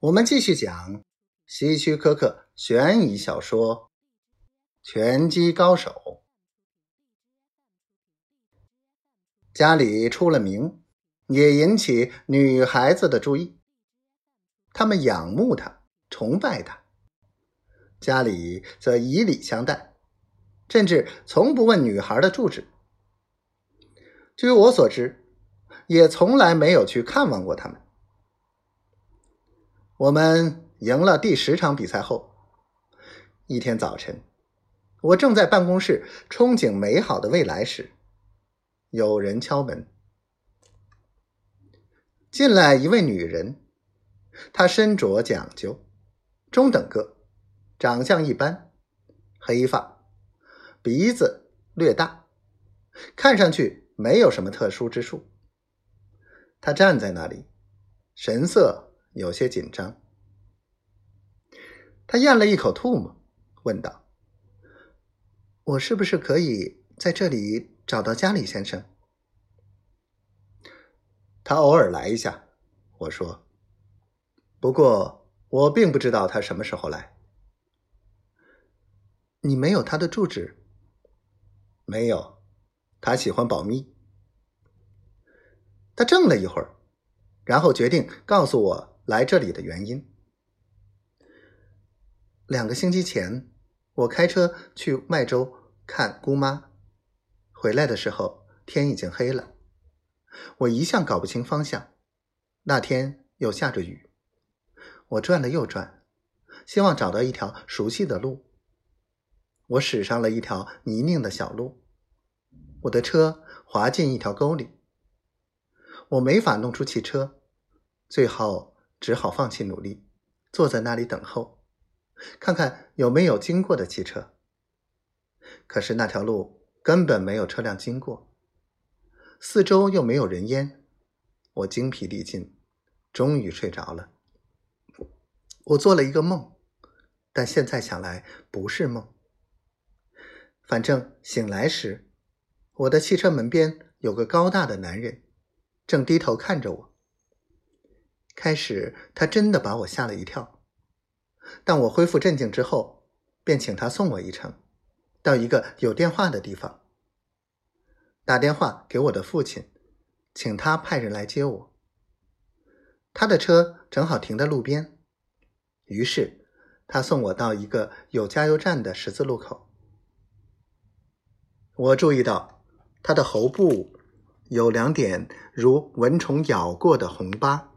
我们继续讲希区柯克悬疑小说《拳击高手》。家里出了名，也引起女孩子的注意，他们仰慕他，崇拜他。家里则以礼相待，甚至从不问女孩的住址。据我所知，也从来没有去看望过他们。我们赢了第十场比赛后，一天早晨，我正在办公室憧憬美好的未来时，有人敲门。进来一位女人，她身着讲究，中等个，长相一般，黑发，鼻子略大，看上去没有什么特殊之处。她站在那里，神色。有些紧张，他咽了一口唾沫，问道：“我是不是可以在这里找到加里先生？”他偶尔来一下，我说。不过我并不知道他什么时候来。你没有他的住址？没有，他喜欢保密。他怔了一会儿，然后决定告诉我。来这里的原因。两个星期前，我开车去麦州看姑妈，回来的时候天已经黑了。我一向搞不清方向，那天又下着雨，我转了又转，希望找到一条熟悉的路。我驶上了一条泥泞的小路，我的车滑进一条沟里，我没法弄出汽车，最后。只好放弃努力，坐在那里等候，看看有没有经过的汽车。可是那条路根本没有车辆经过，四周又没有人烟，我精疲力尽，终于睡着了。我做了一个梦，但现在想来不是梦。反正醒来时，我的汽车门边有个高大的男人，正低头看着我。开始，他真的把我吓了一跳。但我恢复镇静之后，便请他送我一程，到一个有电话的地方，打电话给我的父亲，请他派人来接我。他的车正好停在路边，于是他送我到一个有加油站的十字路口。我注意到他的喉部有两点如蚊虫咬过的红疤。